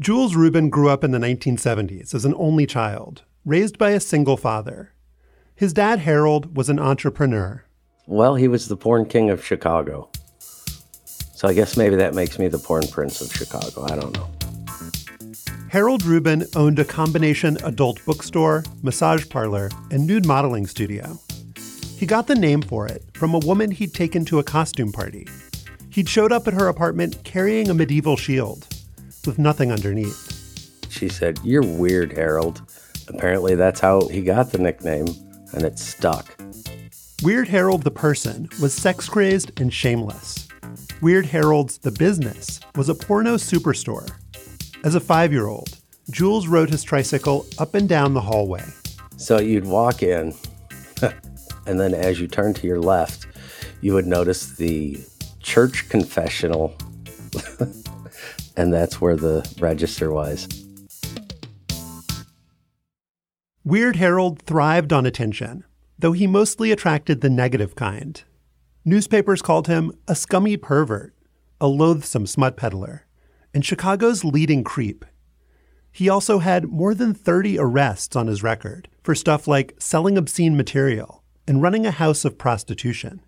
Jules Rubin grew up in the 1970s as an only child, raised by a single father. His dad, Harold, was an entrepreneur. Well, he was the porn king of Chicago. So I guess maybe that makes me the porn prince of Chicago. I don't know. Harold Rubin owned a combination adult bookstore, massage parlor, and nude modeling studio. He got the name for it from a woman he'd taken to a costume party. He'd showed up at her apartment carrying a medieval shield with nothing underneath. She said, You're weird, Harold. Apparently, that's how he got the nickname, and it stuck. Weird Harold the person was sex crazed and shameless. Weird Harold's the business was a porno superstore. As a five year old, Jules rode his tricycle up and down the hallway. So you'd walk in, and then as you turn to your left, you would notice the church confessional, and that's where the register was. Weird Harold thrived on attention, though he mostly attracted the negative kind. Newspapers called him a scummy pervert, a loathsome smut peddler, and Chicago's leading creep. He also had more than 30 arrests on his record for stuff like selling obscene material and running a house of prostitution.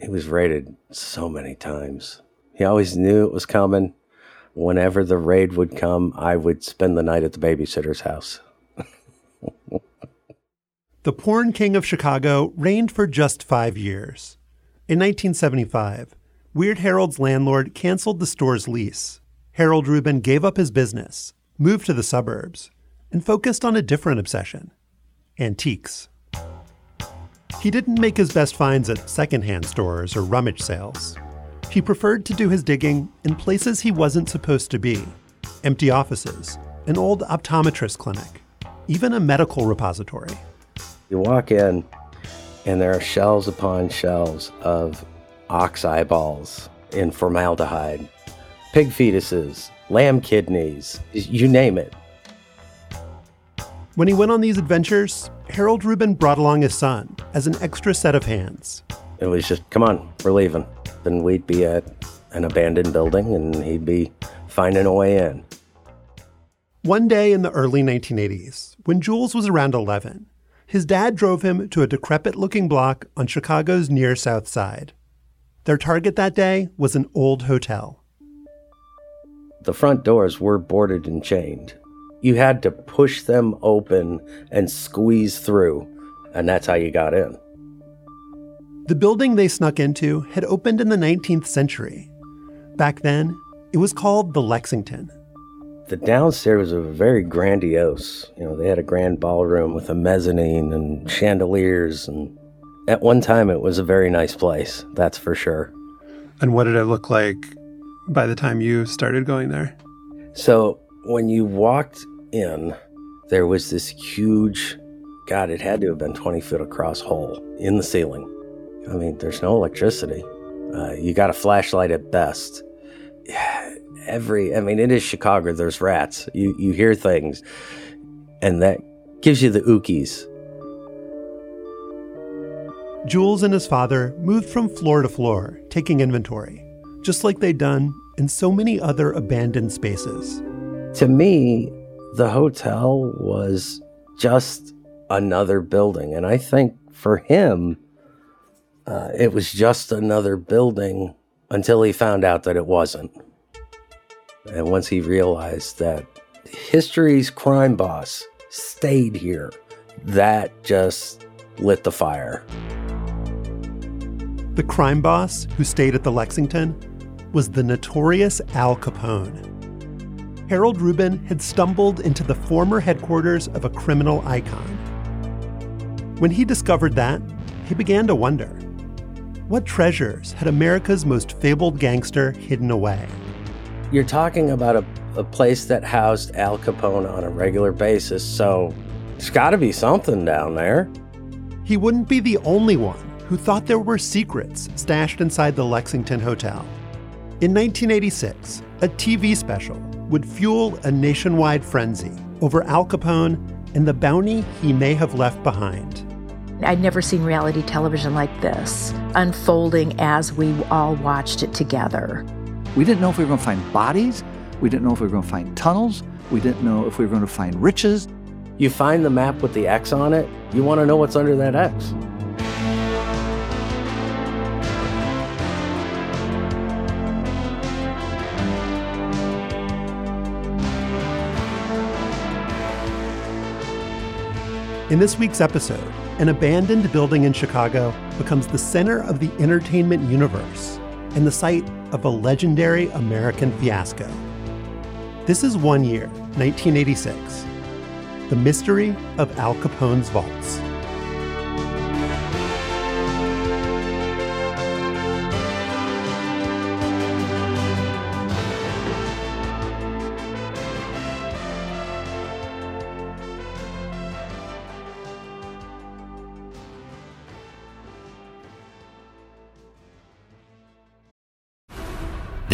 He was raided so many times. He always knew it was coming. Whenever the raid would come, I would spend the night at the babysitter's house. the porn king of Chicago reigned for just five years. In 1975, Weird Harold's landlord canceled the store's lease. Harold Rubin gave up his business, moved to the suburbs, and focused on a different obsession antiques. He didn't make his best finds at secondhand stores or rummage sales. He preferred to do his digging in places he wasn't supposed to be empty offices, an old optometrist clinic, even a medical repository. You walk in, and there are shelves upon shelves of ox eyeballs in formaldehyde, pig fetuses, lamb kidneys, you name it. When he went on these adventures, Harold Rubin brought along his son as an extra set of hands. It was just, come on, we're leaving. Then we'd be at an abandoned building and he'd be finding a way in. One day in the early 1980s, when Jules was around 11, his dad drove him to a decrepit looking block on Chicago's near south side. Their target that day was an old hotel. The front doors were boarded and chained. You had to push them open and squeeze through, and that's how you got in. The building they snuck into had opened in the 19th century. Back then, it was called the Lexington. The downstairs was very grandiose. You know, they had a grand ballroom with a mezzanine and chandeliers, and at one time it was a very nice place, that's for sure. And what did it look like by the time you started going there? So, when you walked in, there was this huge, God, it had to have been 20 foot across hole in the ceiling. I mean, there's no electricity. Uh, you got a flashlight at best. Every, I mean, it is Chicago. There's rats. You you hear things, and that gives you the ookies. Jules and his father moved from floor to floor, taking inventory, just like they'd done in so many other abandoned spaces. To me, the hotel was just another building. And I think for him, uh, it was just another building until he found out that it wasn't. And once he realized that history's crime boss stayed here, that just lit the fire. The crime boss who stayed at the Lexington was the notorious Al Capone. Harold Rubin had stumbled into the former headquarters of a criminal icon. When he discovered that, he began to wonder what treasures had America's most fabled gangster hidden away? You're talking about a, a place that housed Al Capone on a regular basis, so there's got to be something down there. He wouldn't be the only one who thought there were secrets stashed inside the Lexington Hotel. In 1986, a TV special would fuel a nationwide frenzy over Al Capone and the bounty he may have left behind. I'd never seen reality television like this unfolding as we all watched it together. We didn't know if we were going to find bodies We didn't know if we were going to find tunnels. We didn't know if we were going to find riches. You find the map with the X on it, you want to know what's under that X. In this week's episode, an abandoned building in Chicago becomes the center of the entertainment universe and the site of a legendary American fiasco. This is one year, 1986. The mystery of Al Capone's vaults.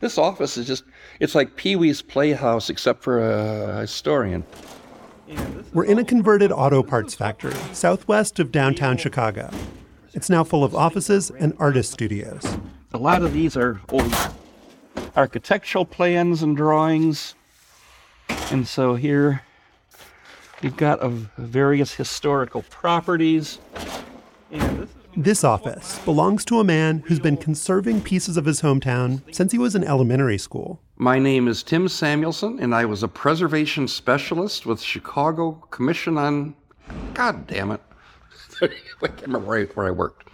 This office is just, it's like Pee Wee's Playhouse except for a historian. We're in a converted auto parts factory southwest of downtown Chicago. It's now full of offices and artist studios. A lot of these are old architectural plans and drawings. And so here we've got of various historical properties. This office belongs to a man who's been conserving pieces of his hometown since he was in elementary school. My name is Tim Samuelson, and I was a preservation specialist with Chicago Commission on. God damn it. I can't remember where I worked.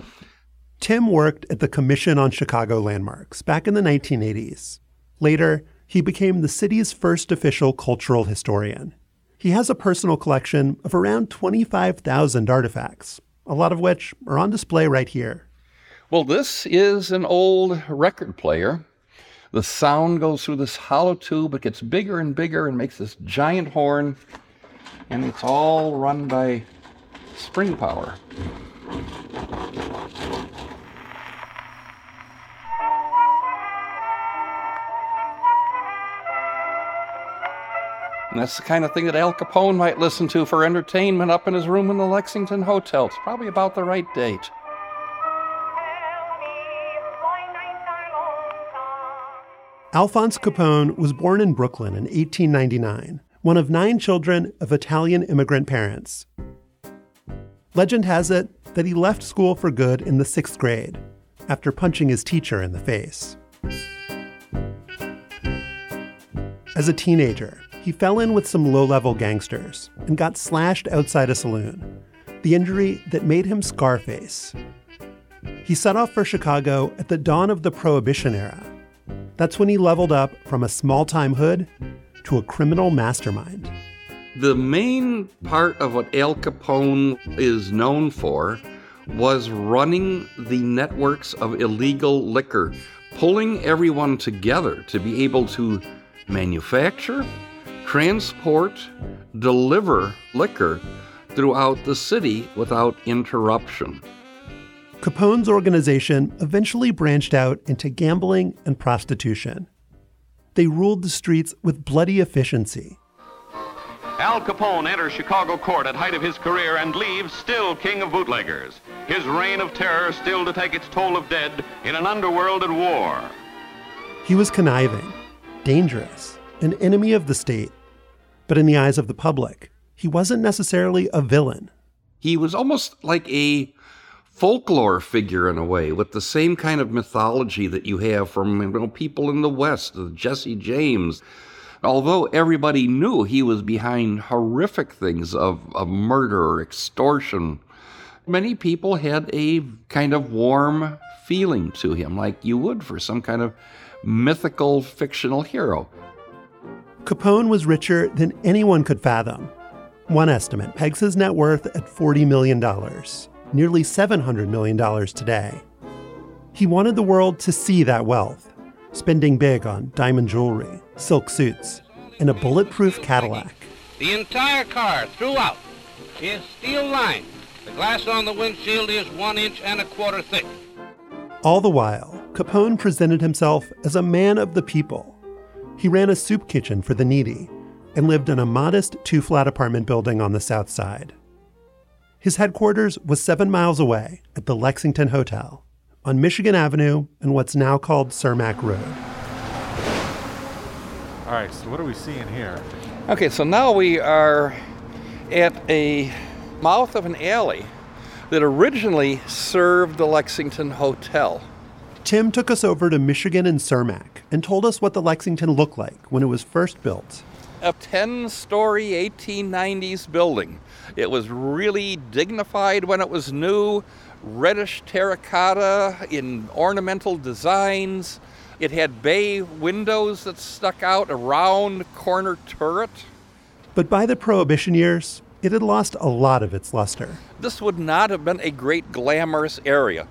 Tim worked at the Commission on Chicago Landmarks back in the 1980s. Later, he became the city's first official cultural historian. He has a personal collection of around 25,000 artifacts, a lot of which are on display right here. Well, this is an old record player. The sound goes through this hollow tube, it gets bigger and bigger and makes this giant horn, and it's all run by spring power. And that's the kind of thing that Al Capone might listen to for entertainment up in his room in the Lexington Hotel. It's probably about the right date. Alphonse Capone was born in Brooklyn in 1899, one of nine children of Italian immigrant parents. Legend has it that he left school for good in the sixth grade after punching his teacher in the face. As a teenager, he fell in with some low level gangsters and got slashed outside a saloon, the injury that made him Scarface. He set off for Chicago at the dawn of the Prohibition era. That's when he leveled up from a small time hood to a criminal mastermind. The main part of what Al Capone is known for was running the networks of illegal liquor, pulling everyone together to be able to manufacture, transport, deliver liquor throughout the city without interruption. Capone's organization eventually branched out into gambling and prostitution. They ruled the streets with bloody efficiency. Al Capone enters Chicago court at height of his career and leaves still king of bootleggers. His reign of terror still to take its toll of dead in an underworld at war. He was conniving, dangerous, an enemy of the state. But in the eyes of the public, he wasn't necessarily a villain. He was almost like a folklore figure in a way, with the same kind of mythology that you have from you know, people in the West, Jesse James. Although everybody knew he was behind horrific things of, of murder, extortion, many people had a kind of warm feeling to him, like you would for some kind of mythical fictional hero. Capone was richer than anyone could fathom. One estimate pegs his net worth at $40 million. nearly $700 million today. He wanted the world to see that wealth, spending big on diamond jewelry, silk suits, and a bulletproof Cadillac. The entire car throughout is steel lined. The glass on the windshield is one inch and a quarter thick. All the while, Capone presented himself as a man of the people. He ran a soup kitchen for the needy and lived in a modest two flat apartment building on the south side. His headquarters was seven miles away at the Lexington Hotel on Michigan Avenue and what's now called Cermak Road. All right, so what are we seeing here? Okay, so now we are at a mouth of an alley that originally served the Lexington Hotel. Tim took us over to Michigan and Cermak and told us what the Lexington looked like when it was first built. A 10 story 1890s building. It was really dignified when it was new, reddish terracotta in ornamental designs. It had bay windows that stuck out, a round corner turret. But by the Prohibition years, it had lost a lot of its luster. This would not have been a great glamorous area.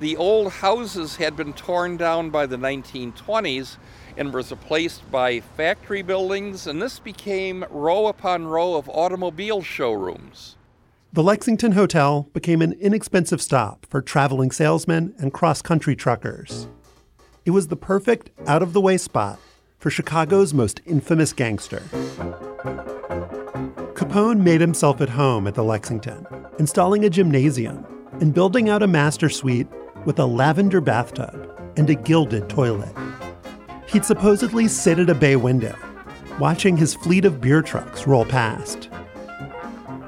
The old houses had been torn down by the 1920s and was replaced by factory buildings, and this became row upon row of automobile showrooms. The Lexington Hotel became an inexpensive stop for traveling salesmen and cross country truckers. It was the perfect out of the way spot for Chicago's most infamous gangster. Capone made himself at home at the Lexington, installing a gymnasium and building out a master suite with a lavender bathtub and a gilded toilet. He'd supposedly sit at a bay window, watching his fleet of beer trucks roll past.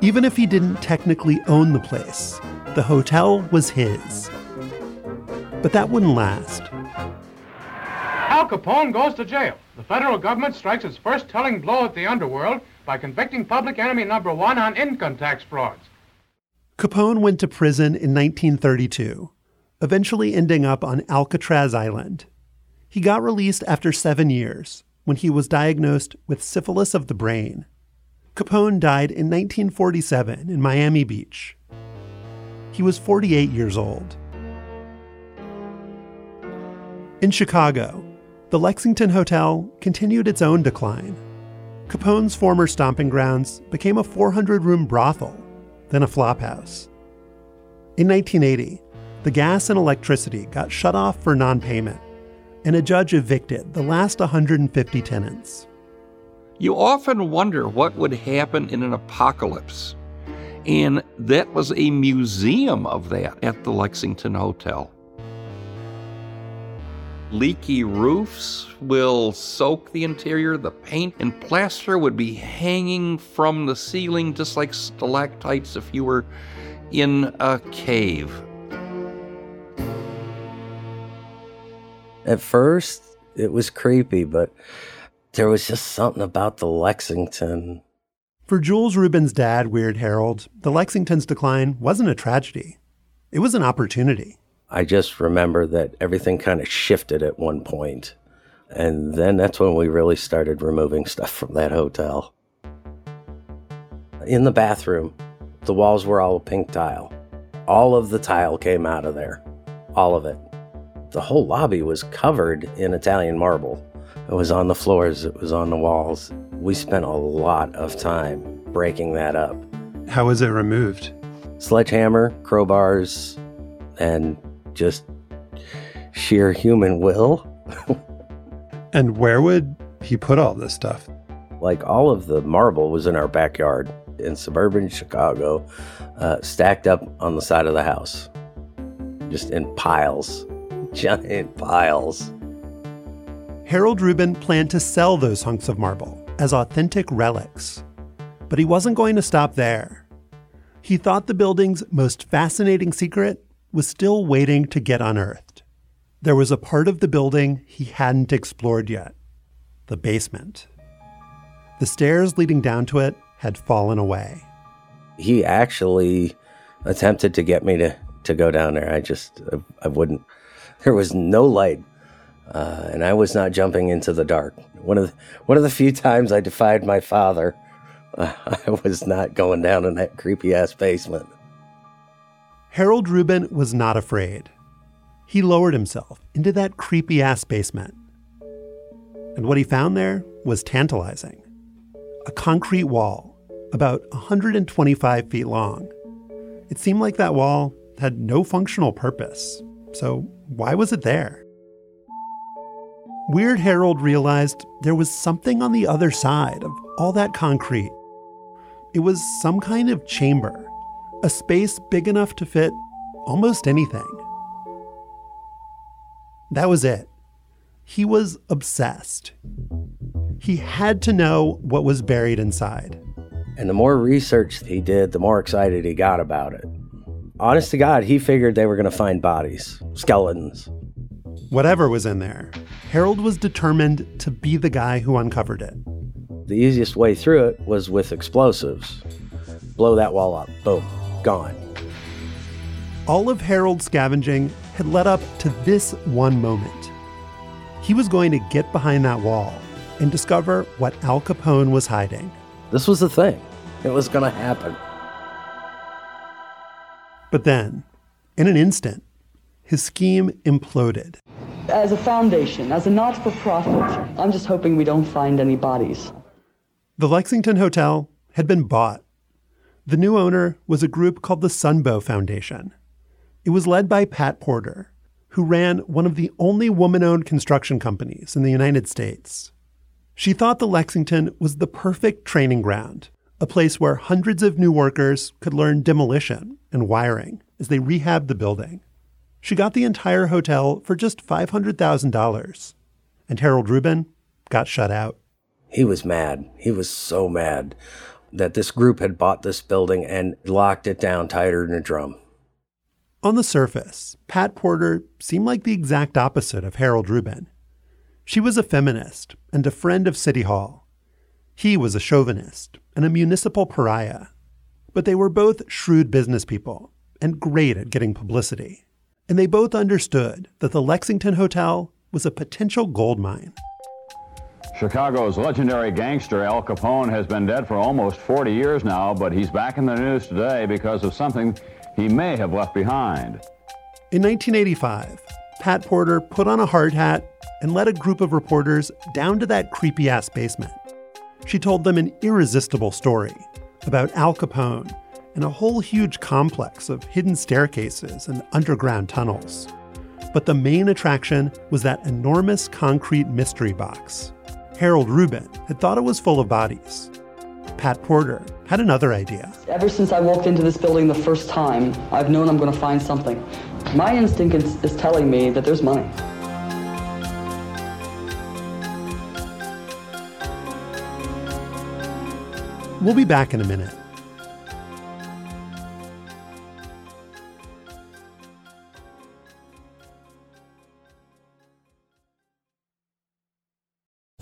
Even if he didn't technically own the place, the hotel was his. But that wouldn't last. Al Capone goes to jail. The federal government strikes its first telling blow at the underworld by convicting public enemy number one on income tax frauds. Capone went to prison in 1932, eventually ending up on Alcatraz Island. He got released after seven years when he was diagnosed with syphilis of the brain. Capone died in 1947 in Miami Beach. He was 48 years old. In Chicago, the Lexington Hotel continued its own decline. Capone's former stomping grounds became a 400 room brothel, then a flophouse. In 1980, the gas and electricity got shut off for non payment, and a judge evicted the last 150 tenants. You often wonder what would happen in an apocalypse. And that was a museum of that at the Lexington Hotel. Leaky roofs will soak the interior. The paint and plaster would be hanging from the ceiling just like stalactites if you were in a cave. At first, it was creepy, but there was just something about the Lexington. For Jules Rubin's dad, Weird Harold, the Lexington's decline wasn't a tragedy. It was an opportunity. I just remember that everything kind of shifted at one point. And then that's when we really started removing stuff from that hotel. In the bathroom, the walls were all pink tile. All of the tile came out of there. All of it. The whole lobby was covered in Italian marble. It was on the floors, it was on the walls. We spent a lot of time breaking that up. How was it removed? Sledgehammer, crowbars, and just sheer human will. and where would he put all this stuff? Like all of the marble was in our backyard in suburban Chicago, uh, stacked up on the side of the house, just in piles, giant piles. Harold Rubin planned to sell those hunks of marble as authentic relics. But he wasn't going to stop there. He thought the building's most fascinating secret was still waiting to get unearthed. There was a part of the building he hadn't explored yet the basement. The stairs leading down to it had fallen away. He actually attempted to get me to, to go down there. I just, I, I wouldn't. There was no light, uh, and I was not jumping into the dark. One of the, one of the few times I defied my father, uh, I was not going down in that creepy ass basement. Harold Rubin was not afraid. He lowered himself into that creepy ass basement. And what he found there was tantalizing a concrete wall about 125 feet long. It seemed like that wall had no functional purpose. So, why was it there? Weird Harold realized there was something on the other side of all that concrete. It was some kind of chamber, a space big enough to fit almost anything. That was it. He was obsessed. He had to know what was buried inside. And the more research he did, the more excited he got about it. Honest to God, he figured they were going to find bodies, skeletons. Whatever was in there, Harold was determined to be the guy who uncovered it. The easiest way through it was with explosives. Blow that wall up. Boom. Gone. All of Harold's scavenging had led up to this one moment. He was going to get behind that wall and discover what Al Capone was hiding. This was the thing. It was going to happen. But then, in an instant, his scheme imploded. As a foundation, as a not for profit, I'm just hoping we don't find any bodies. The Lexington Hotel had been bought. The new owner was a group called the Sunbow Foundation. It was led by Pat Porter, who ran one of the only woman owned construction companies in the United States. She thought the Lexington was the perfect training ground, a place where hundreds of new workers could learn demolition and wiring as they rehabbed the building. She got the entire hotel for just $500,000. And Harold Rubin got shut out. He was mad. He was so mad that this group had bought this building and locked it down tighter than a drum. On the surface, Pat Porter seemed like the exact opposite of Harold Rubin. She was a feminist and a friend of City Hall. He was a chauvinist and a municipal pariah. But they were both shrewd business people and great at getting publicity and they both understood that the Lexington Hotel was a potential gold mine. Chicago's legendary gangster Al Capone has been dead for almost 40 years now, but he's back in the news today because of something he may have left behind. In 1985, Pat Porter put on a hard hat and led a group of reporters down to that creepy ass basement. She told them an irresistible story about Al Capone and a whole huge complex of hidden staircases and underground tunnels. But the main attraction was that enormous concrete mystery box. Harold Rubin had thought it was full of bodies. Pat Porter had another idea. Ever since I walked into this building the first time, I've known I'm going to find something. My instinct is, is telling me that there's money. We'll be back in a minute.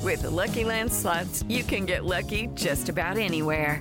With the Lucky Land slots, you can get lucky just about anywhere.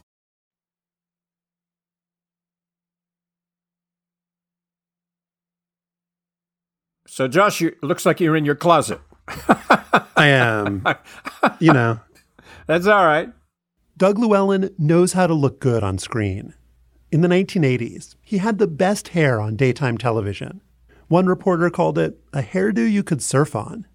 So, Josh, you looks like you're in your closet. I am. you know. That's all right. Doug Llewellyn knows how to look good on screen. In the 1980s, he had the best hair on daytime television. One reporter called it a hairdo you could surf on.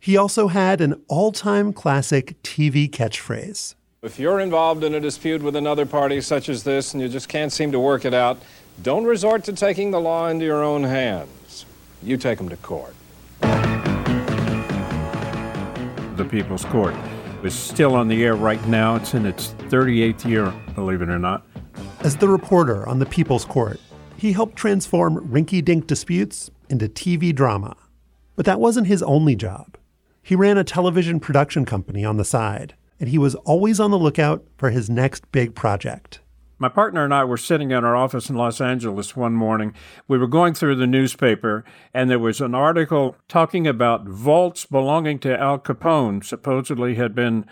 He also had an all time classic TV catchphrase. If you're involved in a dispute with another party such as this and you just can't seem to work it out, don't resort to taking the law into your own hands. You take them to court. The People's Court is still on the air right now. It's in its 38th year, believe it or not. As the reporter on the People's Court, he helped transform rinky dink disputes into TV drama. But that wasn't his only job. He ran a television production company on the side, and he was always on the lookout for his next big project. My partner and I were sitting in our office in Los Angeles one morning. We were going through the newspaper, and there was an article talking about vaults belonging to Al Capone, supposedly had been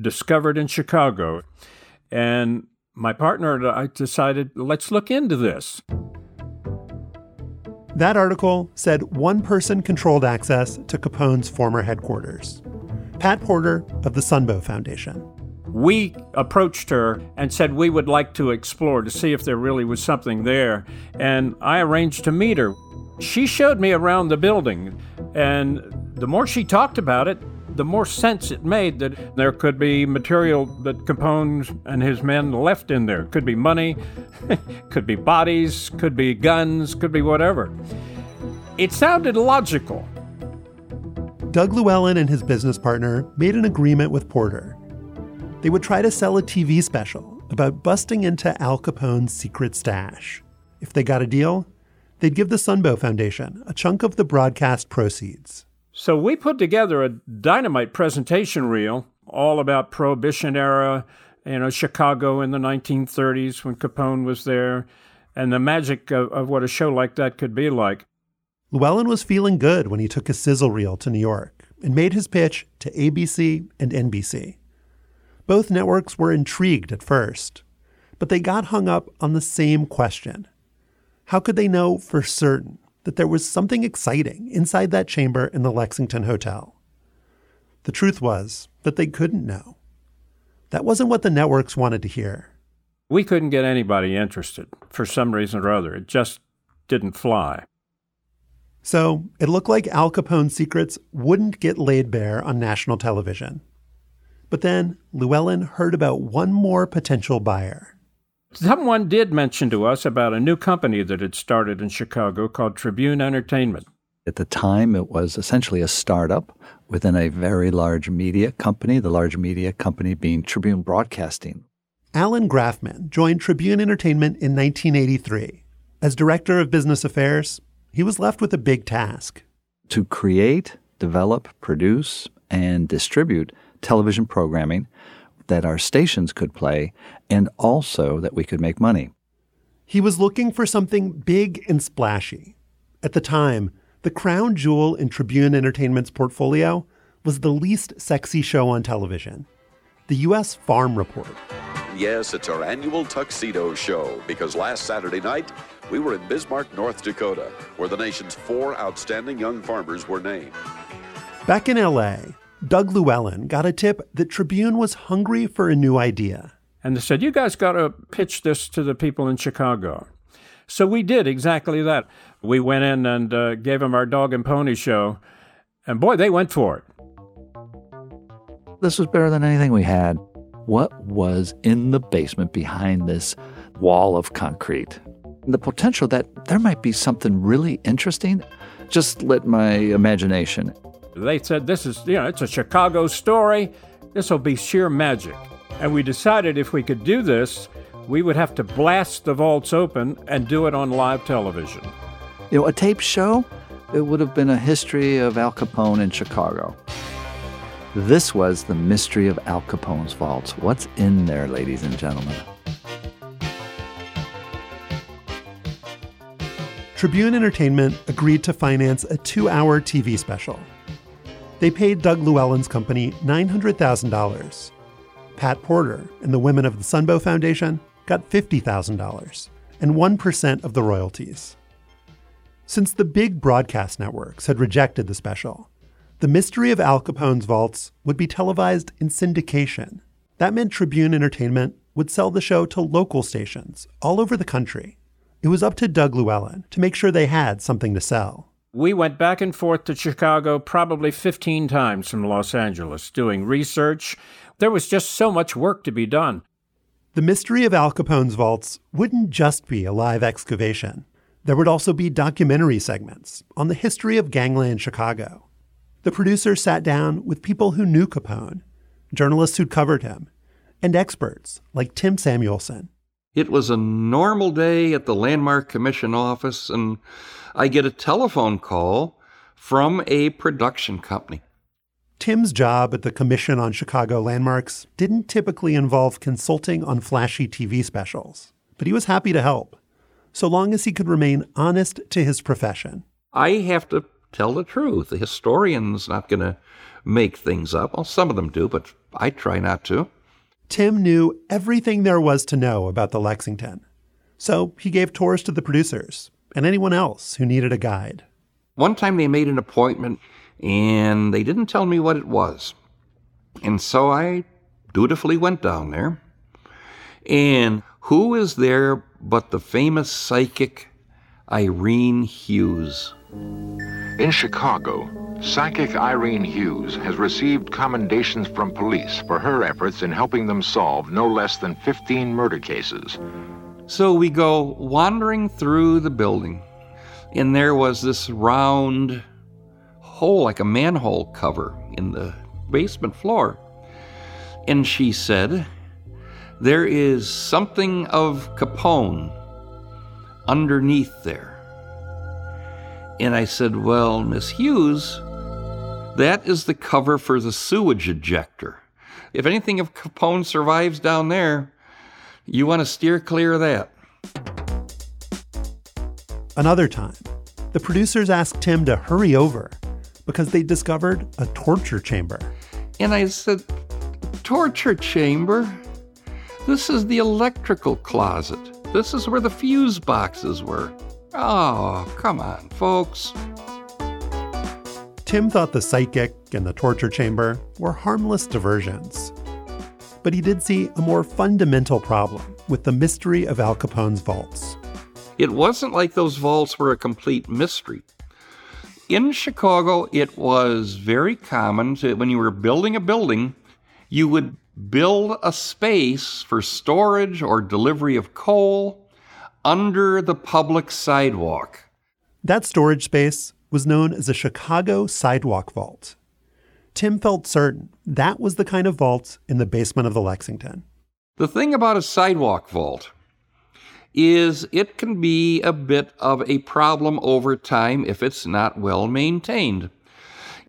discovered in Chicago. And my partner and I decided, let's look into this. That article said one person controlled access to Capone's former headquarters Pat Porter of the Sunbow Foundation. We approached her and said we would like to explore to see if there really was something there. And I arranged to meet her. She showed me around the building, and the more she talked about it, the more sense it made that there could be material that Capone and his men left in there. Could be money, could be bodies, could be guns, could be whatever. It sounded logical. Doug Llewellyn and his business partner made an agreement with Porter. They would try to sell a TV special about busting into Al Capone's secret stash. If they got a deal, they'd give the Sunbow Foundation a chunk of the broadcast proceeds. So we put together a dynamite presentation reel all about Prohibition era, you know, Chicago in the 1930s when Capone was there, and the magic of, of what a show like that could be like. Llewellyn was feeling good when he took his sizzle reel to New York and made his pitch to ABC and NBC. Both networks were intrigued at first, but they got hung up on the same question. How could they know for certain that there was something exciting inside that chamber in the Lexington Hotel. The truth was that they couldn't know. That wasn't what the networks wanted to hear. We couldn't get anybody interested for some reason or other. It just didn't fly. So it looked like Al Capone's secrets wouldn't get laid bare on national television. But then Llewellyn heard about one more potential buyer. Someone did mention to us about a new company that had started in Chicago called Tribune Entertainment. At the time, it was essentially a startup within a very large media company, the large media company being Tribune Broadcasting. Alan Grafman joined Tribune Entertainment in 1983. As director of business affairs, he was left with a big task to create, develop, produce, and distribute television programming that our stations could play and also that we could make money. He was looking for something big and splashy. At the time, the crown jewel in Tribune Entertainment's portfolio was the least sexy show on television the U.S. Farm Report. Yes, it's our annual tuxedo show because last Saturday night we were in Bismarck, North Dakota, where the nation's four outstanding young farmers were named. Back in L.A., Doug Llewellyn got a tip that Tribune was hungry for a new idea. And they said, You guys got to pitch this to the people in Chicago. So we did exactly that. We went in and uh, gave them our dog and pony show, and boy, they went for it. This was better than anything we had. What was in the basement behind this wall of concrete? The potential that there might be something really interesting just lit my imagination. They said, This is, you know, it's a Chicago story. This will be sheer magic. And we decided if we could do this, we would have to blast the vaults open and do it on live television. You know, a tape show, it would have been a history of Al Capone in Chicago. This was the mystery of Al Capone's vaults. What's in there, ladies and gentlemen? Tribune Entertainment agreed to finance a two hour TV special they paid Doug Llewellyn's company $900,000. Pat Porter and the women of the Sunbow Foundation got $50,000 and 1% of the royalties. Since the big broadcast networks had rejected the special, the mystery of Al Capone's vaults would be televised in syndication. That meant Tribune Entertainment would sell the show to local stations all over the country. It was up to Doug Llewellyn to make sure they had something to sell. We went back and forth to Chicago probably 15 times from Los Angeles doing research. There was just so much work to be done. The mystery of Al Capone's vaults wouldn't just be a live excavation. There would also be documentary segments on the history of gangland Chicago. The producer sat down with people who knew Capone, journalists who'd covered him, and experts like Tim Samuelson. It was a normal day at the Landmark Commission office, and I get a telephone call from a production company. Tim's job at the Commission on Chicago Landmarks didn't typically involve consulting on flashy TV specials, but he was happy to help, so long as he could remain honest to his profession. I have to tell the truth. The historian's not going to make things up. Well, some of them do, but I try not to. Tim knew everything there was to know about the Lexington, so he gave tours to the producers and anyone else who needed a guide. One time they made an appointment and they didn't tell me what it was. And so I dutifully went down there. And who is there but the famous psychic Irene Hughes? In Chicago, psychic Irene Hughes has received commendations from police for her efforts in helping them solve no less than 15 murder cases. So we go wandering through the building, and there was this round hole, like a manhole cover, in the basement floor. And she said, There is something of Capone underneath there. And I said, Well, Miss Hughes, that is the cover for the sewage ejector. If anything of Capone survives down there, you want to steer clear of that. Another time, the producers asked Tim to hurry over because they discovered a torture chamber. And I said, Torture chamber? This is the electrical closet. This is where the fuse boxes were. Oh, come on, folks. Tim thought the psychic and the torture chamber were harmless diversions. But he did see a more fundamental problem with the mystery of Al Capone's vaults. It wasn't like those vaults were a complete mystery. In Chicago, it was very common to, when you were building a building, you would build a space for storage or delivery of coal under the public sidewalk. That storage space was known as a Chicago Sidewalk Vault. Tim felt certain that was the kind of vault in the basement of the Lexington. The thing about a sidewalk vault is it can be a bit of a problem over time if it's not well maintained.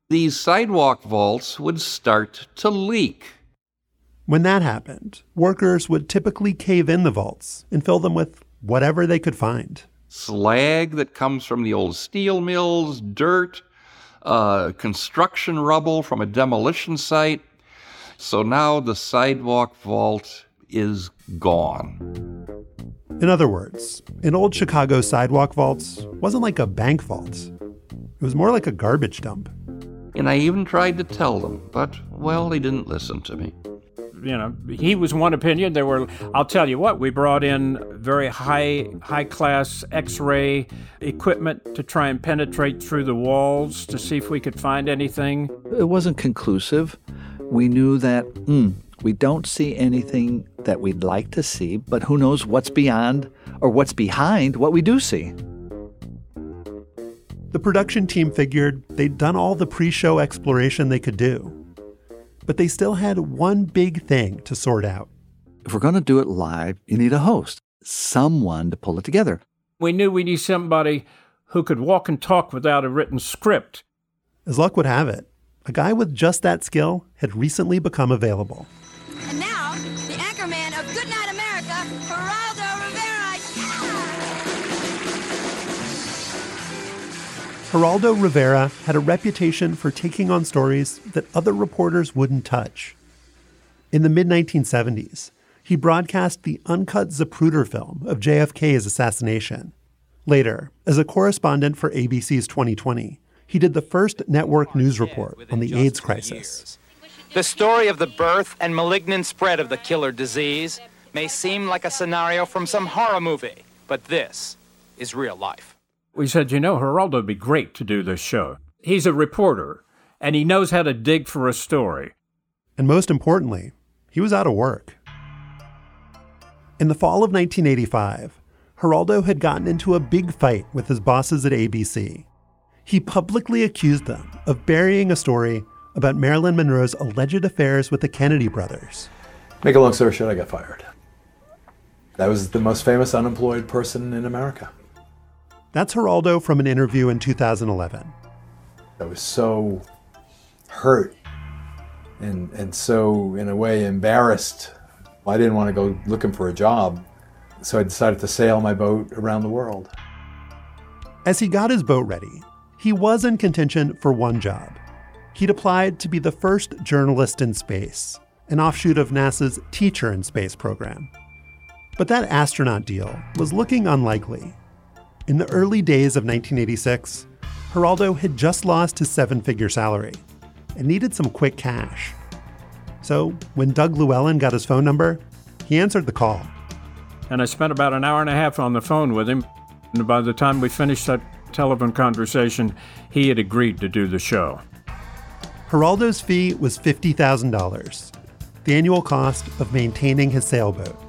These sidewalk vaults would start to leak. When that happened, workers would typically cave in the vaults and fill them with whatever they could find slag that comes from the old steel mills, dirt, uh, construction rubble from a demolition site. So now the sidewalk vault is gone. In other words, an old Chicago sidewalk vault wasn't like a bank vault. It was more like a garbage dump. And I even tried to tell them, but, well, they didn't listen to me you know, he was one opinion. There were, I'll tell you what, we brought in very high, high class X-ray equipment to try and penetrate through the walls to see if we could find anything. It wasn't conclusive. We knew that mm, we don't see anything that we'd like to see, but who knows what's beyond or what's behind what we do see. The production team figured they'd done all the pre show exploration they could do but they still had one big thing to sort out. If we're going to do it live, you need a host, someone to pull it together. We knew we need somebody who could walk and talk without a written script. As luck would have it, a guy with just that skill had recently become available. Geraldo Rivera had a reputation for taking on stories that other reporters wouldn't touch. In the mid 1970s, he broadcast the uncut Zapruder film of JFK's assassination. Later, as a correspondent for ABC's 2020, he did the first network news report on the AIDS crisis. The story of the birth and malignant spread of the killer disease may seem like a scenario from some horror movie, but this is real life. We said, you know, Geraldo would be great to do this show. He's a reporter, and he knows how to dig for a story. And most importantly, he was out of work. In the fall of 1985, Geraldo had gotten into a big fight with his bosses at ABC. He publicly accused them of burying a story about Marilyn Monroe's alleged affairs with the Kennedy brothers. Make a long story short, I got fired. I was the most famous unemployed person in America. That's Geraldo from an interview in 2011. I was so hurt and and so in a way embarrassed. I didn't want to go looking for a job, so I decided to sail my boat around the world. As he got his boat ready, he was in contention for one job. He'd applied to be the first journalist in space, an offshoot of NASA's Teacher in Space program. But that astronaut deal was looking unlikely. In the early days of 1986, Geraldo had just lost his seven figure salary and needed some quick cash. So when Doug Llewellyn got his phone number, he answered the call. And I spent about an hour and a half on the phone with him. And by the time we finished that telephone conversation, he had agreed to do the show. Geraldo's fee was $50,000, the annual cost of maintaining his sailboat.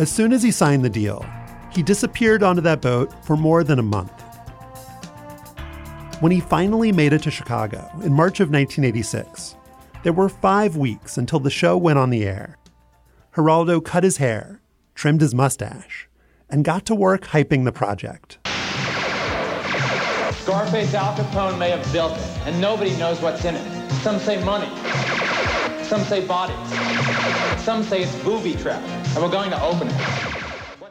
As soon as he signed the deal, he disappeared onto that boat for more than a month. When he finally made it to Chicago in March of 1986, there were five weeks until the show went on the air. Geraldo cut his hair, trimmed his mustache, and got to work hyping the project. Scarface Al Capone may have built it, and nobody knows what's in it. Some say money. Some say bodies. Some say it's booby trap, and we're going to open it.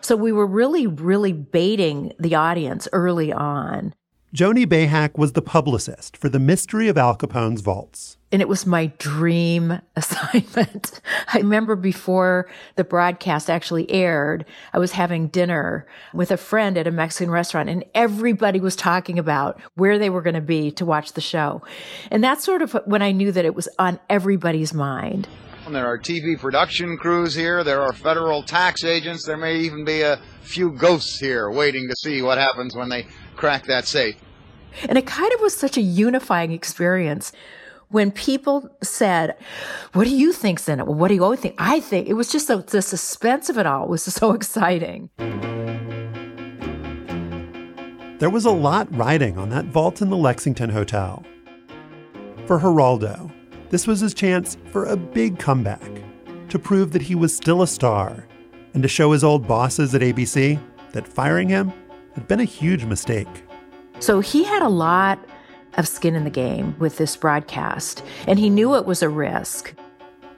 So we were really, really baiting the audience early on. Joni Bahak was the publicist for the mystery of Al Capone's vaults. And it was my dream assignment. I remember before the broadcast actually aired, I was having dinner with a friend at a Mexican restaurant and everybody was talking about where they were going to be to watch the show. And that's sort of when I knew that it was on everybody's mind. There are TV production crews here. There are federal tax agents. There may even be a few ghosts here waiting to see what happens when they crack that safe. And it kind of was such a unifying experience when people said, What do you think's in it? Well, what do you always think? I think it was just the, the suspense of it all was so exciting. There was a lot riding on that vault in the Lexington Hotel. For Geraldo, this was his chance for a big comeback to prove that he was still a star and to show his old bosses at ABC that firing him had been a huge mistake. So he had a lot of skin in the game with this broadcast, and he knew it was a risk.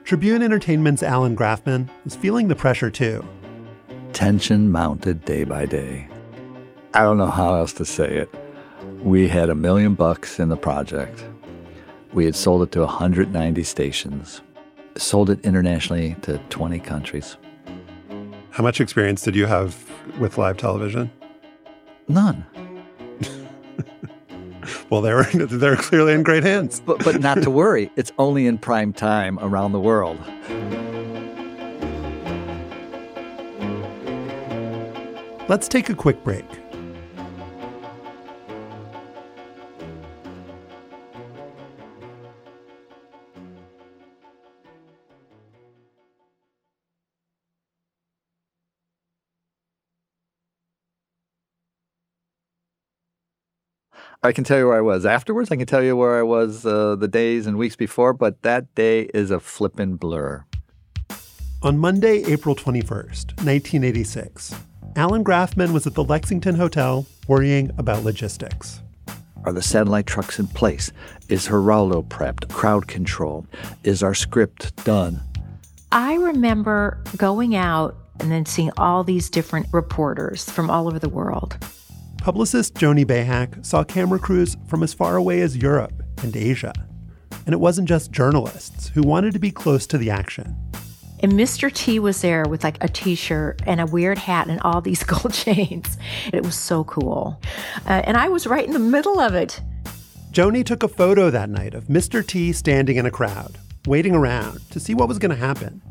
Tribune Entertainment's Alan Grafman was feeling the pressure too. Tension mounted day by day. I don't know how else to say it. We had a million bucks in the project. We had sold it to 190 stations, sold it internationally to 20 countries. How much experience did you have with live television? None. well, they're they're clearly in great hands. But but not to worry, it's only in prime time around the world. Let's take a quick break. I can tell you where I was afterwards. I can tell you where I was uh, the days and weeks before, but that day is a flippin' blur. On Monday, April 21st, 1986, Alan Grafman was at the Lexington Hotel worrying about logistics. Are the satellite trucks in place? Is Geraldo prepped? Crowd control? Is our script done? I remember going out and then seeing all these different reporters from all over the world. Publicist Joni Bahak saw camera crews from as far away as Europe and Asia. And it wasn't just journalists who wanted to be close to the action. And Mr. T was there with like a t shirt and a weird hat and all these gold chains. It was so cool. Uh, and I was right in the middle of it. Joni took a photo that night of Mr. T standing in a crowd, waiting around to see what was going to happen.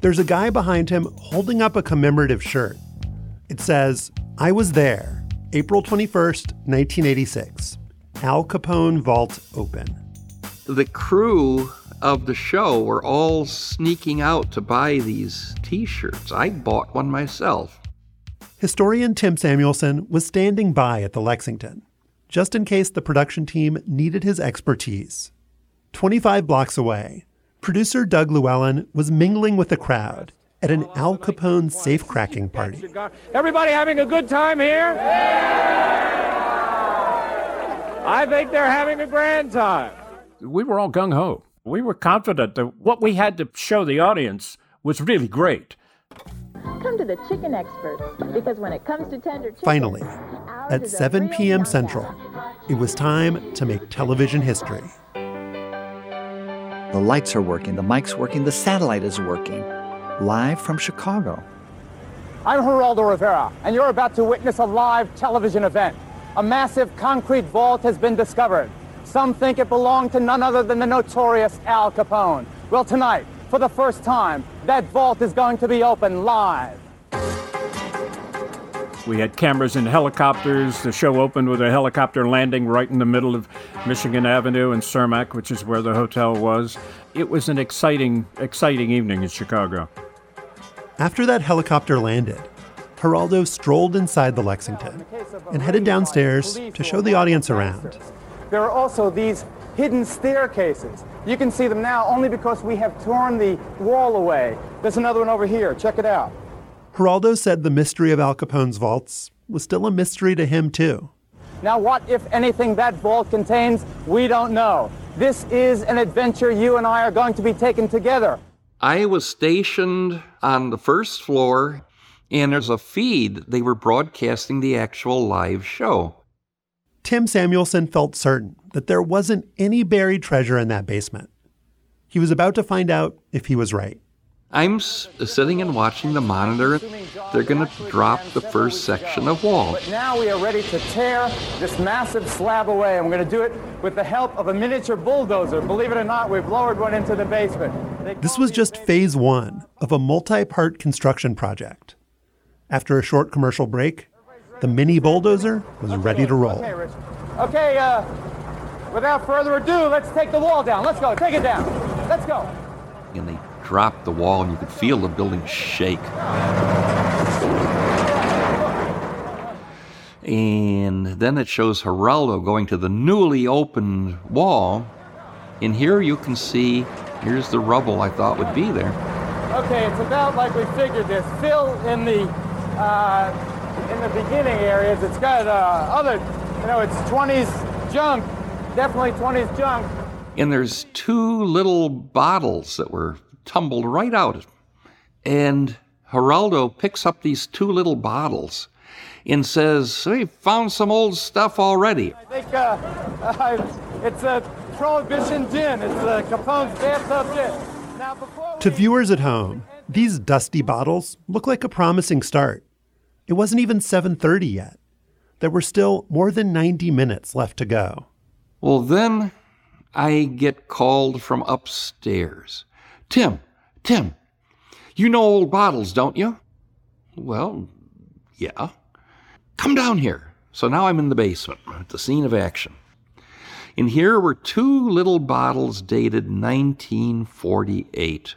There's a guy behind him holding up a commemorative shirt. It says, I was there, April 21st, 1986. Al Capone Vault Open. The crew of the show were all sneaking out to buy these t shirts. I bought one myself. Historian Tim Samuelson was standing by at the Lexington, just in case the production team needed his expertise. 25 blocks away, producer Doug Llewellyn was mingling with the crowd at an Al Capone safe cracking party. Everybody having a good time here? I think they're having a grand time. We were all gung ho. We were confident that what we had to show the audience was really great. Come to the chicken experts because when it comes to tender chicken, Finally, at 7 p.m. Central, it was time to make television history. The lights are working, the mic's working, the satellite is working. Live from Chicago. I'm Geraldo Rivera, and you're about to witness a live television event. A massive concrete vault has been discovered. Some think it belonged to none other than the notorious Al Capone. Well, tonight, for the first time, that vault is going to be open live. We had cameras in helicopters. The show opened with a helicopter landing right in the middle of Michigan Avenue in Cermak, which is where the hotel was. It was an exciting, exciting evening in Chicago. After that helicopter landed, Geraldo strolled inside the Lexington and headed downstairs to show the audience around. There are also these hidden staircases. You can see them now only because we have torn the wall away. There's another one over here. Check it out. Geraldo said the mystery of Al Capone's vaults was still a mystery to him, too. Now, what, if anything, that vault contains, we don't know. This is an adventure you and I are going to be taking together. I was stationed on the first floor, and there's a feed. They were broadcasting the actual live show. Tim Samuelson felt certain that there wasn't any buried treasure in that basement. He was about to find out if he was right. I'm s- sitting and watching the monitor. They're going to drop the first section of wall. But now we are ready to tear this massive slab away, and we're going to do it with the help of a miniature bulldozer. Believe it or not, we've lowered one into the basement. This was just phase one of a multi part construction project. After a short commercial break, the mini bulldozer was ready to roll. Okay, Rich. Okay, uh, without further ado, let's take the wall down. Let's go. Take it down. Let's go. And they dropped the wall, and you could feel the building shake. And then it shows Geraldo going to the newly opened wall. And here you can see, here's the rubble I thought would be there. Okay, it's about like we figured this. Fill in the uh, in the beginning areas. It's got uh, other, you know, it's 20s junk. Definitely 20s junk. And there's two little bottles that were tumbled right out. And Geraldo picks up these two little bottles and says, We found some old stuff already. I think uh, uh, it's a Prohibition gin. It's uh, Capone's bathtub gin. Now, before To viewers at home, these dusty bottles look like a promising start. It wasn't even 7:30 yet. There were still more than 90 minutes left to go. Well, then I get called from upstairs. Tim, Tim, you know old bottles, don't you? Well, yeah. Come down here. So now I'm in the basement at the scene of action. And here were two little bottles dated 1948.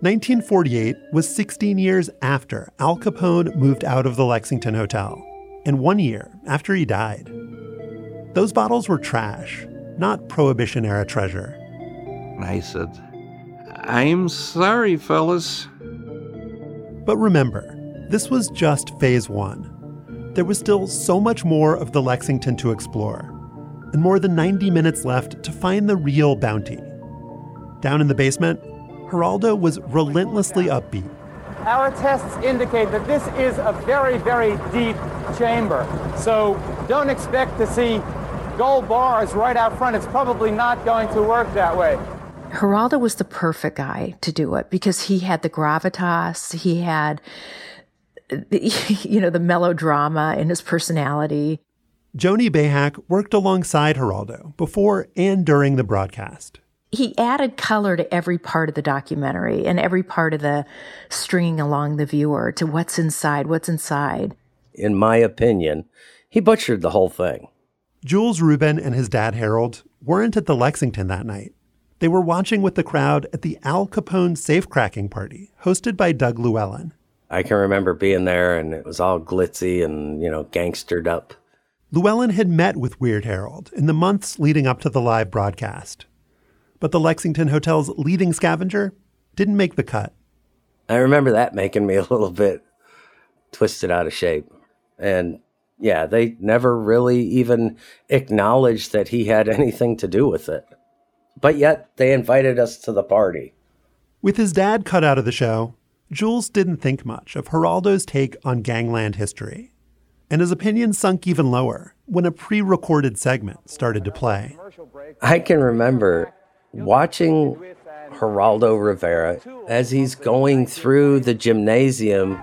1948 was 16 years after Al Capone moved out of the Lexington Hotel, and one year after he died. Those bottles were trash, not Prohibition era treasure. And I said, I'm sorry, fellas. But remember, this was just phase one. There was still so much more of the Lexington to explore, and more than 90 minutes left to find the real bounty. Down in the basement, Geraldo was relentlessly upbeat. Our tests indicate that this is a very, very deep chamber. So don't expect to see gold bars right out front. It's probably not going to work that way. Geraldo was the perfect guy to do it because he had the gravitas, he had, the, you know, the melodrama in his personality. Joni Behak worked alongside Geraldo before and during the broadcast. He added color to every part of the documentary and every part of the stringing along the viewer to what's inside, what's inside. In my opinion, he butchered the whole thing. Jules Rubin and his dad Harold weren't at the Lexington that night. They were watching with the crowd at the Al Capone safecracking party hosted by Doug Llewellyn. I can remember being there and it was all glitzy and, you know, gangstered up. Llewellyn had met with Weird Harold in the months leading up to the live broadcast. But the Lexington Hotel's leading scavenger didn't make the cut. I remember that making me a little bit twisted out of shape. And yeah, they never really even acknowledged that he had anything to do with it. But yet they invited us to the party. With his dad cut out of the show, Jules didn't think much of Geraldo's take on gangland history, and his opinion sunk even lower when a pre recorded segment started to play. I can remember watching Geraldo Rivera as he's going through the gymnasium.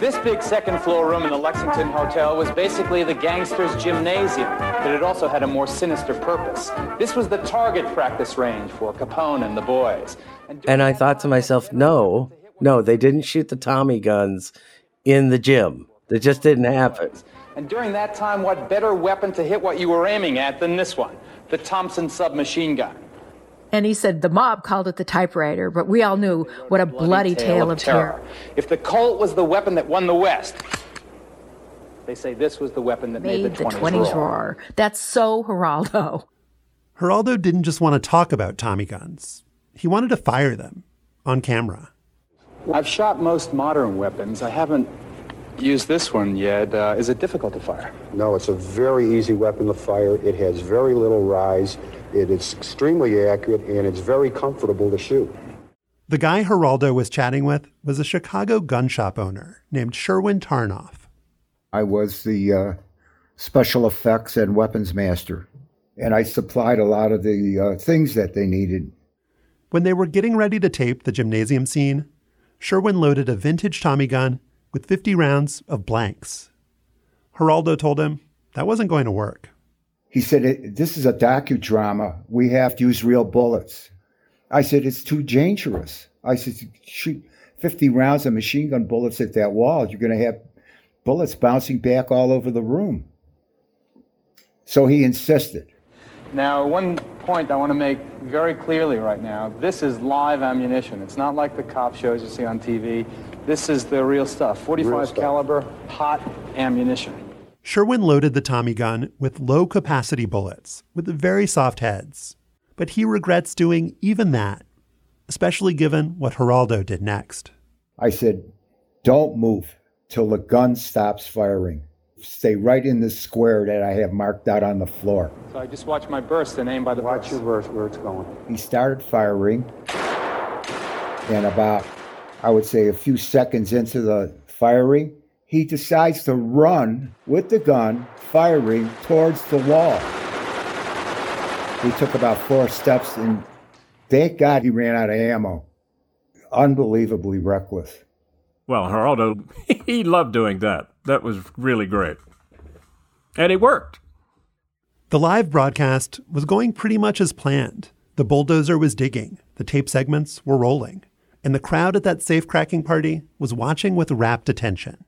This big second floor room in the Lexington Hotel was basically the gangsters' gymnasium, but it also had a more sinister purpose. This was the target practice range for Capone and the boys. And I thought to myself, no, no, they didn't shoot the Tommy guns in the gym. That just didn't happen. And during that time, what better weapon to hit what you were aiming at than this one? The Thompson submachine gun. And he said the mob called it the typewriter, but we all knew what a bloody, bloody tale, tale, of terror. terror. If the Colt was the weapon that won the West, they say this was the weapon that made, made the 20s, 20s roar. roar. That's so Geraldo. Geraldo didn't just want to talk about Tommy guns. He wanted to fire them on camera. I've shot most modern weapons. I haven't used this one yet. Uh, is it difficult to fire? No, it's a very easy weapon to fire. It has very little rise. It is extremely accurate and it's very comfortable to shoot. The guy Geraldo was chatting with was a Chicago gun shop owner named Sherwin Tarnoff. I was the uh, special effects and weapons master, and I supplied a lot of the uh, things that they needed. When they were getting ready to tape the gymnasium scene, Sherwin loaded a vintage Tommy gun with 50 rounds of blanks. Geraldo told him that wasn't going to work. He said, This is a docudrama. We have to use real bullets. I said, It's too dangerous. I said, Shoot 50 rounds of machine gun bullets at that wall. You're going to have bullets bouncing back all over the room. So he insisted. Now, one point I want to make very clearly right now this is live ammunition. It's not like the cop shows you see on TV. This is the real stuff 45 real stuff. caliber hot ammunition. Sherwin loaded the Tommy gun with low capacity bullets with very soft heads, but he regrets doing even that, especially given what Geraldo did next. I said, Don't move till the gun stops firing. Stay right in the square that I have marked out on the floor. So I just watch my burst and aim by the Watch burst. your burst where it's going. He started firing, and about, I would say, a few seconds into the firing, he decides to run with the gun, firing towards the wall. We took about four steps, and thank God he ran out of ammo. Unbelievably reckless. Well, Geraldo, he loved doing that. That was really great. And it worked. The live broadcast was going pretty much as planned. The bulldozer was digging, the tape segments were rolling, and the crowd at that safe cracking party was watching with rapt attention.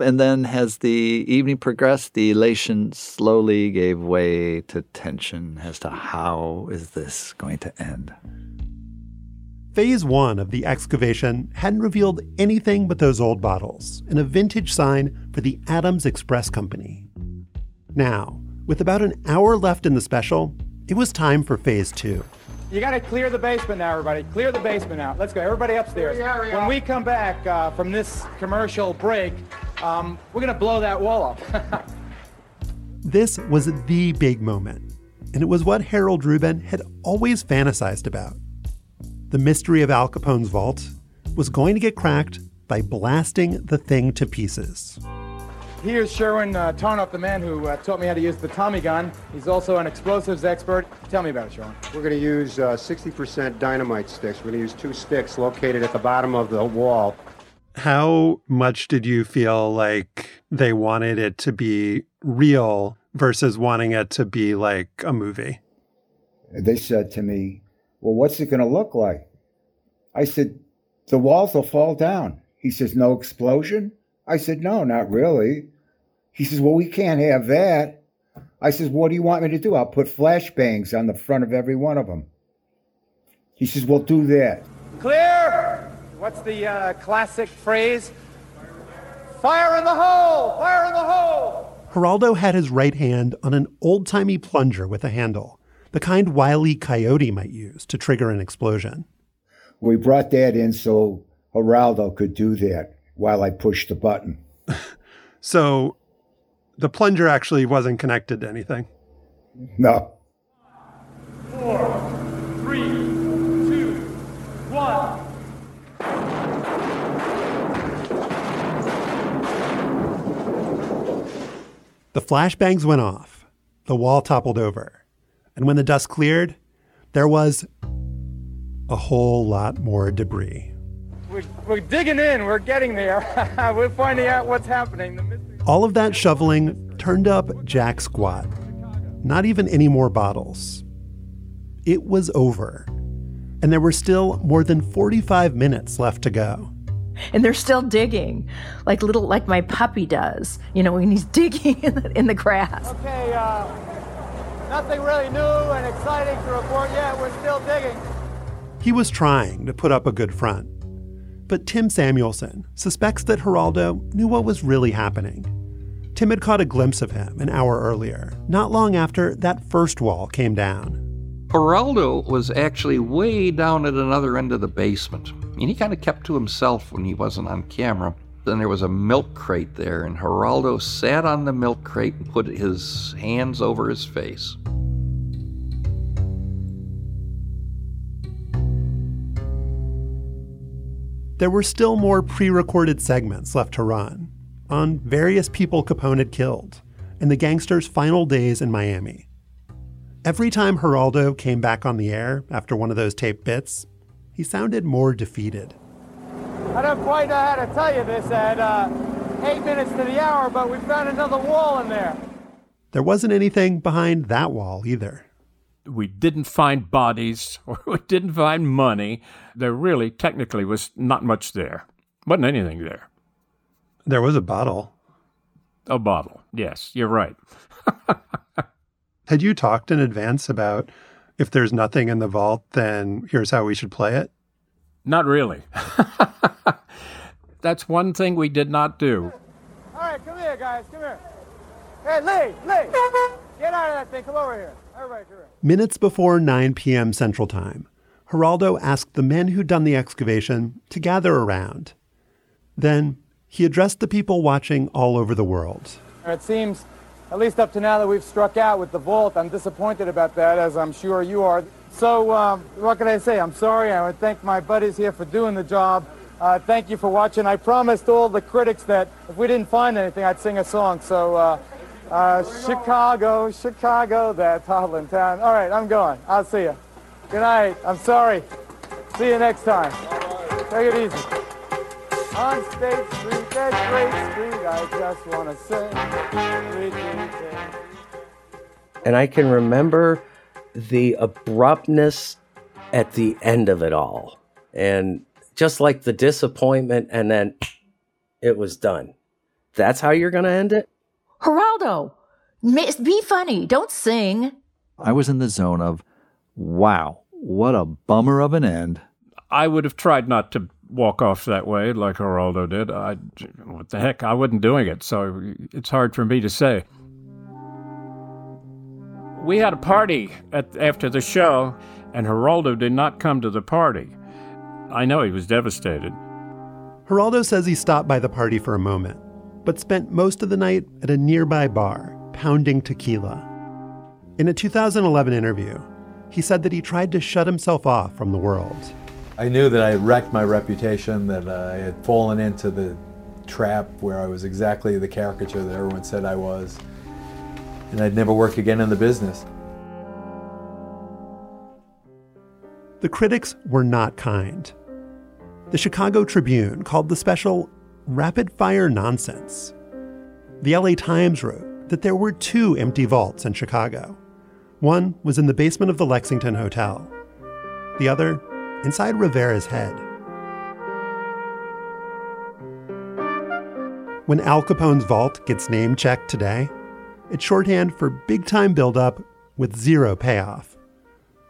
And then, as the evening progressed, the elation slowly gave way to tension as to how is this going to end. Phase one of the excavation hadn't revealed anything but those old bottles and a vintage sign for the Adams Express Company. Now, with about an hour left in the special, it was time for phase two. You got to clear the basement now, everybody. Clear the basement out. Let's go. Everybody upstairs. when we come back uh, from this commercial break, um, we're going to blow that wall up. this was the big moment, and it was what Harold Rubin had always fantasized about. The mystery of Al Capone's vault was going to get cracked by blasting the thing to pieces. Here's Sherwin uh, Tarnoff, the man who uh, taught me how to use the Tommy gun. He's also an explosives expert. Tell me about it, Sherwin. We're going to use 60% uh, dynamite sticks. We're going to use two sticks located at the bottom of the wall. How much did you feel like they wanted it to be real versus wanting it to be like a movie? They said to me, Well, what's it going to look like? I said, The walls will fall down. He says, No explosion? I said, No, not really. He says, Well, we can't have that. I says, What do you want me to do? I'll put flashbangs on the front of every one of them. He says, Well, do that. Clear! What's the uh, classic phrase? Fire in the hole! Fire in the hole! Geraldo had his right hand on an old timey plunger with a handle, the kind Wiley Coyote might use to trigger an explosion. We brought that in so Geraldo could do that while I pushed the button. so the plunger actually wasn't connected to anything? No. Four, three, two, one. The flashbangs went off. The wall toppled over and when the dust cleared, there was a whole lot more debris. We're, we're digging in, we're getting there. we're finding out what's happening. All of that shoveling turned up Jack Squat. Not even any more bottles. It was over. And there were still more than 45 minutes left to go and they're still digging, like little like my puppy does. You know, when he's digging in the, in the grass. Okay, uh, nothing really new and exciting to report yet. We're still digging. He was trying to put up a good front, but Tim Samuelson suspects that Geraldo knew what was really happening. Tim had caught a glimpse of him an hour earlier, not long after that first wall came down. Geraldo was actually way down at another end of the basement. And he kind of kept to himself when he wasn't on camera. Then there was a milk crate there, and Geraldo sat on the milk crate and put his hands over his face. There were still more pre recorded segments left to run on various people Capone had killed in the gangster's final days in Miami. Every time Geraldo came back on the air after one of those taped bits, he sounded more defeated. I don't quite know how to tell you this at uh, eight minutes to the hour, but we found another wall in there. There wasn't anything behind that wall either. We didn't find bodies or we didn't find money. There really, technically, was not much there. Wasn't anything there. There was a bottle. A bottle, yes, you're right. Had you talked in advance about if there's nothing in the vault, then here's how we should play it? Not really. That's one thing we did not do. All right, come here, guys. Come here. Hey, Lee, Lee, get out of that thing. Come over here. Everybody, come here. Minutes before 9 p.m. Central Time, Geraldo asked the men who'd done the excavation to gather around. Then he addressed the people watching all over the world. It seems at least up to now that we've struck out with the vault. I'm disappointed about that, as I'm sure you are. So um, what can I say? I'm sorry. I would thank my buddies here for doing the job. Uh, thank you for watching. I promised all the critics that if we didn't find anything, I'd sing a song. So uh, uh, Chicago, Chicago, that Holland town. All right, I'm going. I'll see you. Good night. I'm sorry. See you next time. Take it easy. On State Street, that great street, I just want to say. And I can remember the abruptness at the end of it all. And just like the disappointment, and then it was done. That's how you're going to end it? Geraldo, be funny. Don't sing. I was in the zone of, wow, what a bummer of an end. I would have tried not to walk off that way like Geraldo did. I, what the heck? I wasn't doing it, so it's hard for me to say. We had a party at, after the show, and Geraldo did not come to the party. I know he was devastated. Geraldo says he stopped by the party for a moment, but spent most of the night at a nearby bar, pounding tequila. In a 2011 interview, he said that he tried to shut himself off from the world. I knew that I had wrecked my reputation, that I had fallen into the trap where I was exactly the caricature that everyone said I was, and I'd never work again in the business. The critics were not kind. The Chicago Tribune called the special rapid fire nonsense. The LA Times wrote that there were two empty vaults in Chicago. One was in the basement of the Lexington Hotel, the other inside Rivera's head. When Al Capone's vault gets name checked today, it's shorthand for big time buildup with zero payoff.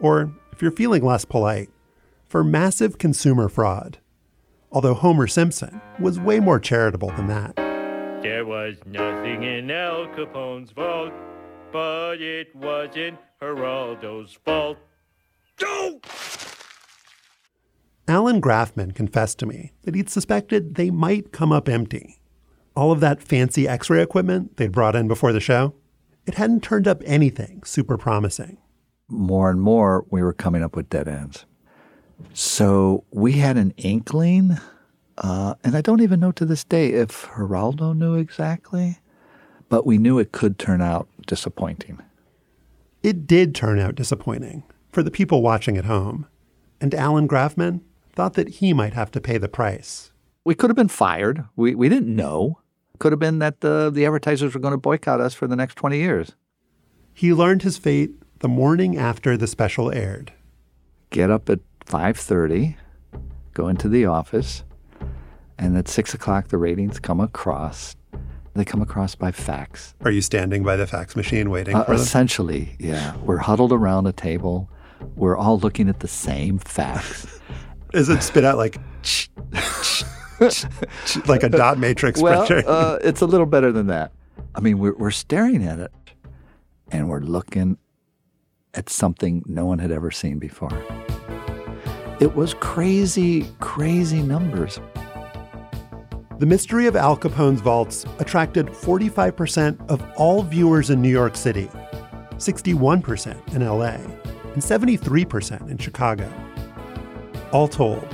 Or, if you're feeling less polite, for massive consumer fraud. Although Homer Simpson was way more charitable than that. There was nothing in Al Capone's vault, but it wasn't Geraldo's fault. Don't! Alan Grafman confessed to me that he'd suspected they might come up empty. All of that fancy x ray equipment they'd brought in before the show, it hadn't turned up anything super promising. More and more, we were coming up with dead ends. So we had an inkling, uh, and I don't even know to this day if Geraldo knew exactly, but we knew it could turn out disappointing. It did turn out disappointing for the people watching at home, and Alan Grafman thought that he might have to pay the price. We could have been fired. We, we didn't know. Could have been that the, the advertisers were going to boycott us for the next 20 years. He learned his fate the morning after the special aired. Get up at 5.30, go into the office, and at 6 o'clock the ratings come across. They come across by fax. Are you standing by the fax machine waiting Uh, for them? essentially, yeah. We're huddled around a table. We're all looking at the same fax. Is it spit out like like a dot matrix well, printer? uh, it's a little better than that. I mean, we're, we're staring at it and we're looking at something no one had ever seen before. It was crazy, crazy numbers. The mystery of Al Capone's vaults attracted 45% of all viewers in New York City, 61% in LA, and 73% in Chicago. All told,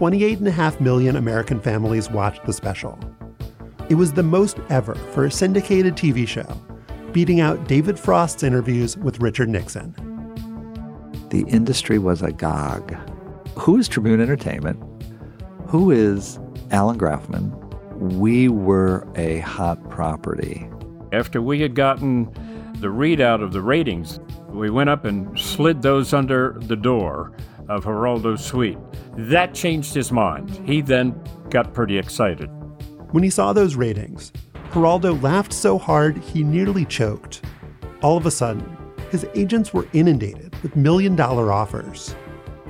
28.5 million American families watched the special. It was the most ever for a syndicated TV show, beating out David Frost's interviews with Richard Nixon. The industry was agog. Who is Tribune Entertainment? Who is Alan Grafman? We were a hot property. After we had gotten the readout of the ratings, we went up and slid those under the door of Geraldo's suite. That changed his mind. He then got pretty excited. When he saw those ratings, Geraldo laughed so hard he nearly choked. All of a sudden, his agents were inundated with million dollar offers.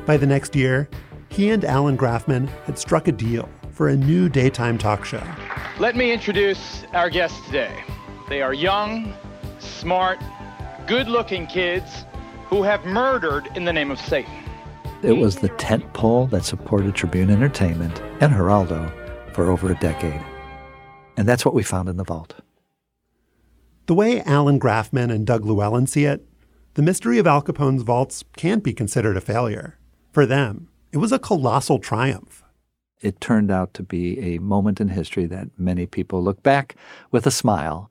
By the next year, he and Alan Grafman had struck a deal for a new daytime talk show. Let me introduce our guests today. They are young, smart, good looking kids who have murdered in the name of Satan. It was the tent pole that supported Tribune Entertainment and Geraldo for over a decade. And that's what we found in the vault. The way Alan Grafman and Doug Llewellyn see it, the mystery of Al Capone's vaults can't be considered a failure. For them, it was a colossal triumph. It turned out to be a moment in history that many people look back with a smile.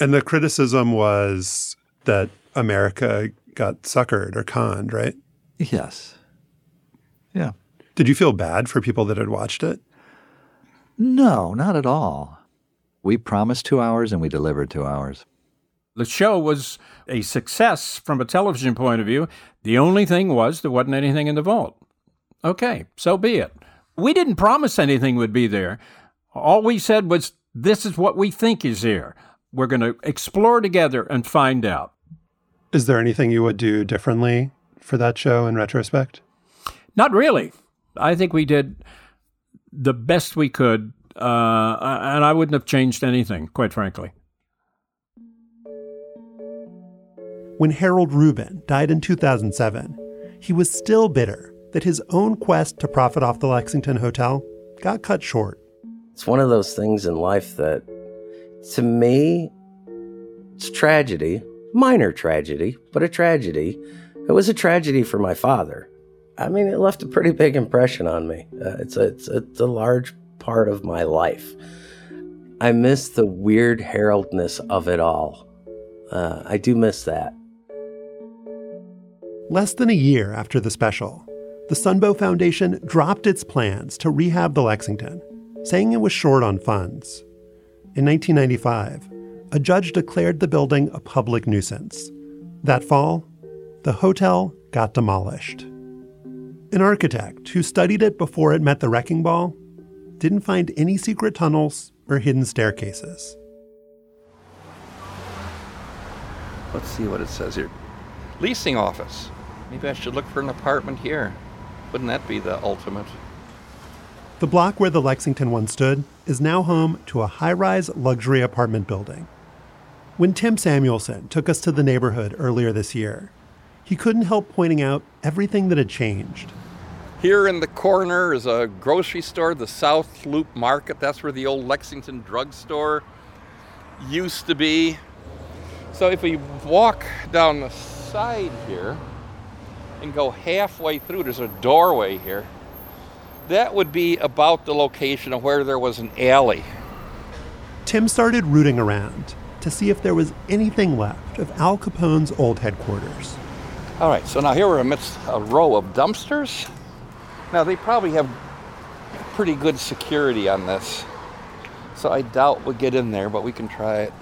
And the criticism was that America got suckered or conned, right? Yes. Yeah. Did you feel bad for people that had watched it? No, not at all. We promised two hours and we delivered two hours. The show was a success from a television point of view. The only thing was there wasn't anything in the vault. Okay, so be it. We didn't promise anything would be there. All we said was, this is what we think is here. We're going to explore together and find out. Is there anything you would do differently for that show in retrospect? Not really. I think we did the best we could, uh, and I wouldn't have changed anything, quite frankly. When Harold Rubin died in 2007, he was still bitter that his own quest to profit off the Lexington Hotel got cut short. It's one of those things in life that, to me, it's tragedy, minor tragedy, but a tragedy. It was a tragedy for my father. I mean, it left a pretty big impression on me. Uh, it's, a, it's, a, it's a large part of my life. I miss the weird heraldness of it all. Uh, I do miss that. Less than a year after the special, the Sunbow Foundation dropped its plans to rehab the Lexington, saying it was short on funds. In 1995, a judge declared the building a public nuisance. That fall, the hotel got demolished. An architect who studied it before it met the wrecking ball didn't find any secret tunnels or hidden staircases. Let's see what it says here. Leasing office. Maybe I should look for an apartment here. Wouldn't that be the ultimate? The block where the Lexington once stood is now home to a high rise luxury apartment building. When Tim Samuelson took us to the neighborhood earlier this year, he couldn't help pointing out everything that had changed. Here in the corner is a grocery store, the South Loop Market. That's where the old Lexington drugstore used to be. So if we walk down the side here and go halfway through, there's a doorway here. That would be about the location of where there was an alley. Tim started rooting around to see if there was anything left of Al Capone's old headquarters. All right, so now here we're amidst a row of dumpsters. Now they probably have pretty good security on this, so I doubt we'll get in there, but we can try it.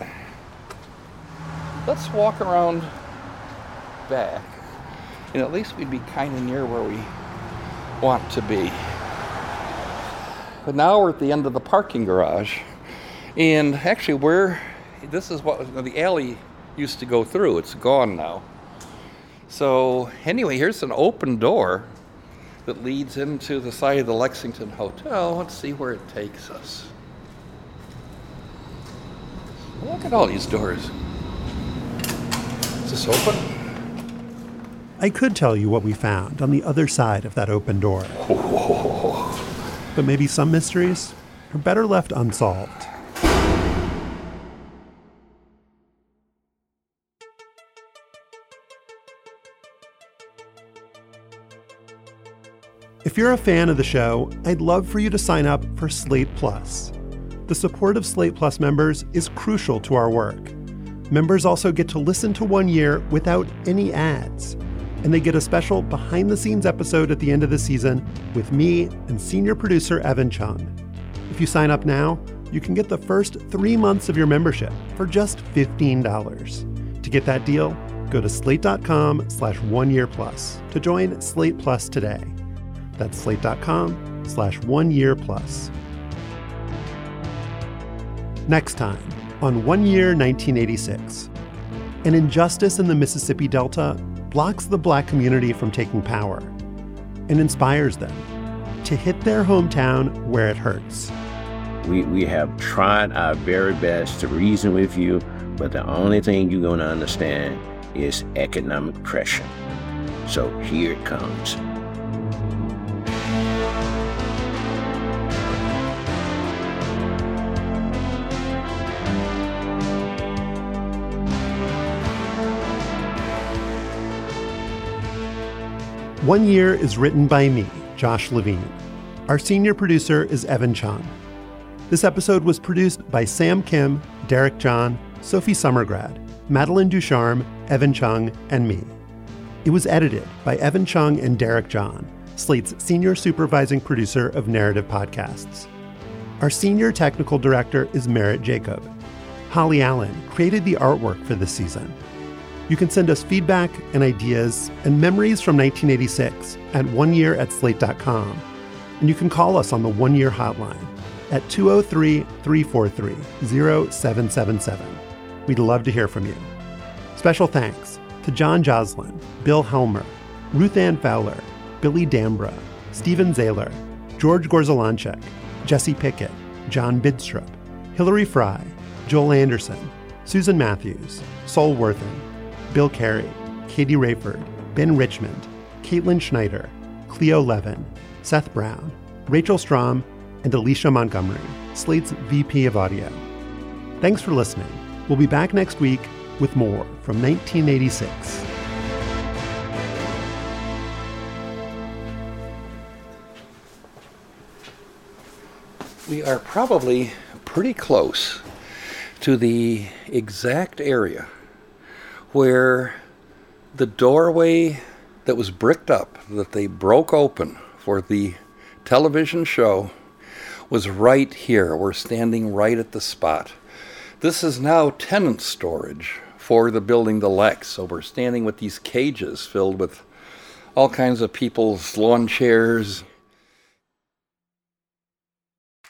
Let's walk around back, and at least we'd be kind of near where we want to be. But now we're at the end of the parking garage, and actually, where this is what the alley used to go through. It's gone now. So, anyway, here's an open door that leads into the side of the Lexington Hotel. Let's see where it takes us. Look at all these doors. Is this open? I could tell you what we found on the other side of that open door. But maybe some mysteries are better left unsolved. If you're a fan of the show, I'd love for you to sign up for Slate Plus. The support of Slate Plus members is crucial to our work. Members also get to listen to one year without any ads, and they get a special behind the scenes episode at the end of the season with me and senior producer Evan Chung. If you sign up now, you can get the first three months of your membership for just $15. To get that deal, go to slate.com slash one year plus to join Slate Plus today. That's slate.com slash one year plus. Next time on One Year 1986. An injustice in the Mississippi Delta blocks the black community from taking power and inspires them to hit their hometown where it hurts. We, we have tried our very best to reason with you, but the only thing you're going to understand is economic pressure. So here it comes. One Year is written by me, Josh Levin. Our senior producer is Evan Chung. This episode was produced by Sam Kim, Derek John, Sophie Summergrad, Madeline Ducharme, Evan Chung, and me. It was edited by Evan Chung and Derek John, Slate's senior supervising producer of narrative podcasts. Our senior technical director is Merritt Jacob. Holly Allen created the artwork for this season. You can send us feedback and ideas and memories from 1986 at oneyear at slate.com. And you can call us on the one year hotline at 203 343 0777. We'd love to hear from you. Special thanks to John Joslin, Bill Helmer, Ruth Ann Fowler, Billy Dambra, Stephen Zahler, George Gorzolanchek, Jesse Pickett, John Bidstrup, Hillary Fry, Joel Anderson, Susan Matthews, Sol Worthen, Bill Carey, Katie Rayford, Ben Richmond, Caitlin Schneider, Cleo Levin, Seth Brown, Rachel Strom, and Alicia Montgomery, Slate's VP of Audio. Thanks for listening. We'll be back next week with more from 1986. We are probably pretty close to the exact area where the doorway that was bricked up, that they broke open for the television show, was right here. We're standing right at the spot. This is now tenant storage for the building the Lex. So we're standing with these cages filled with all kinds of people's lawn chairs,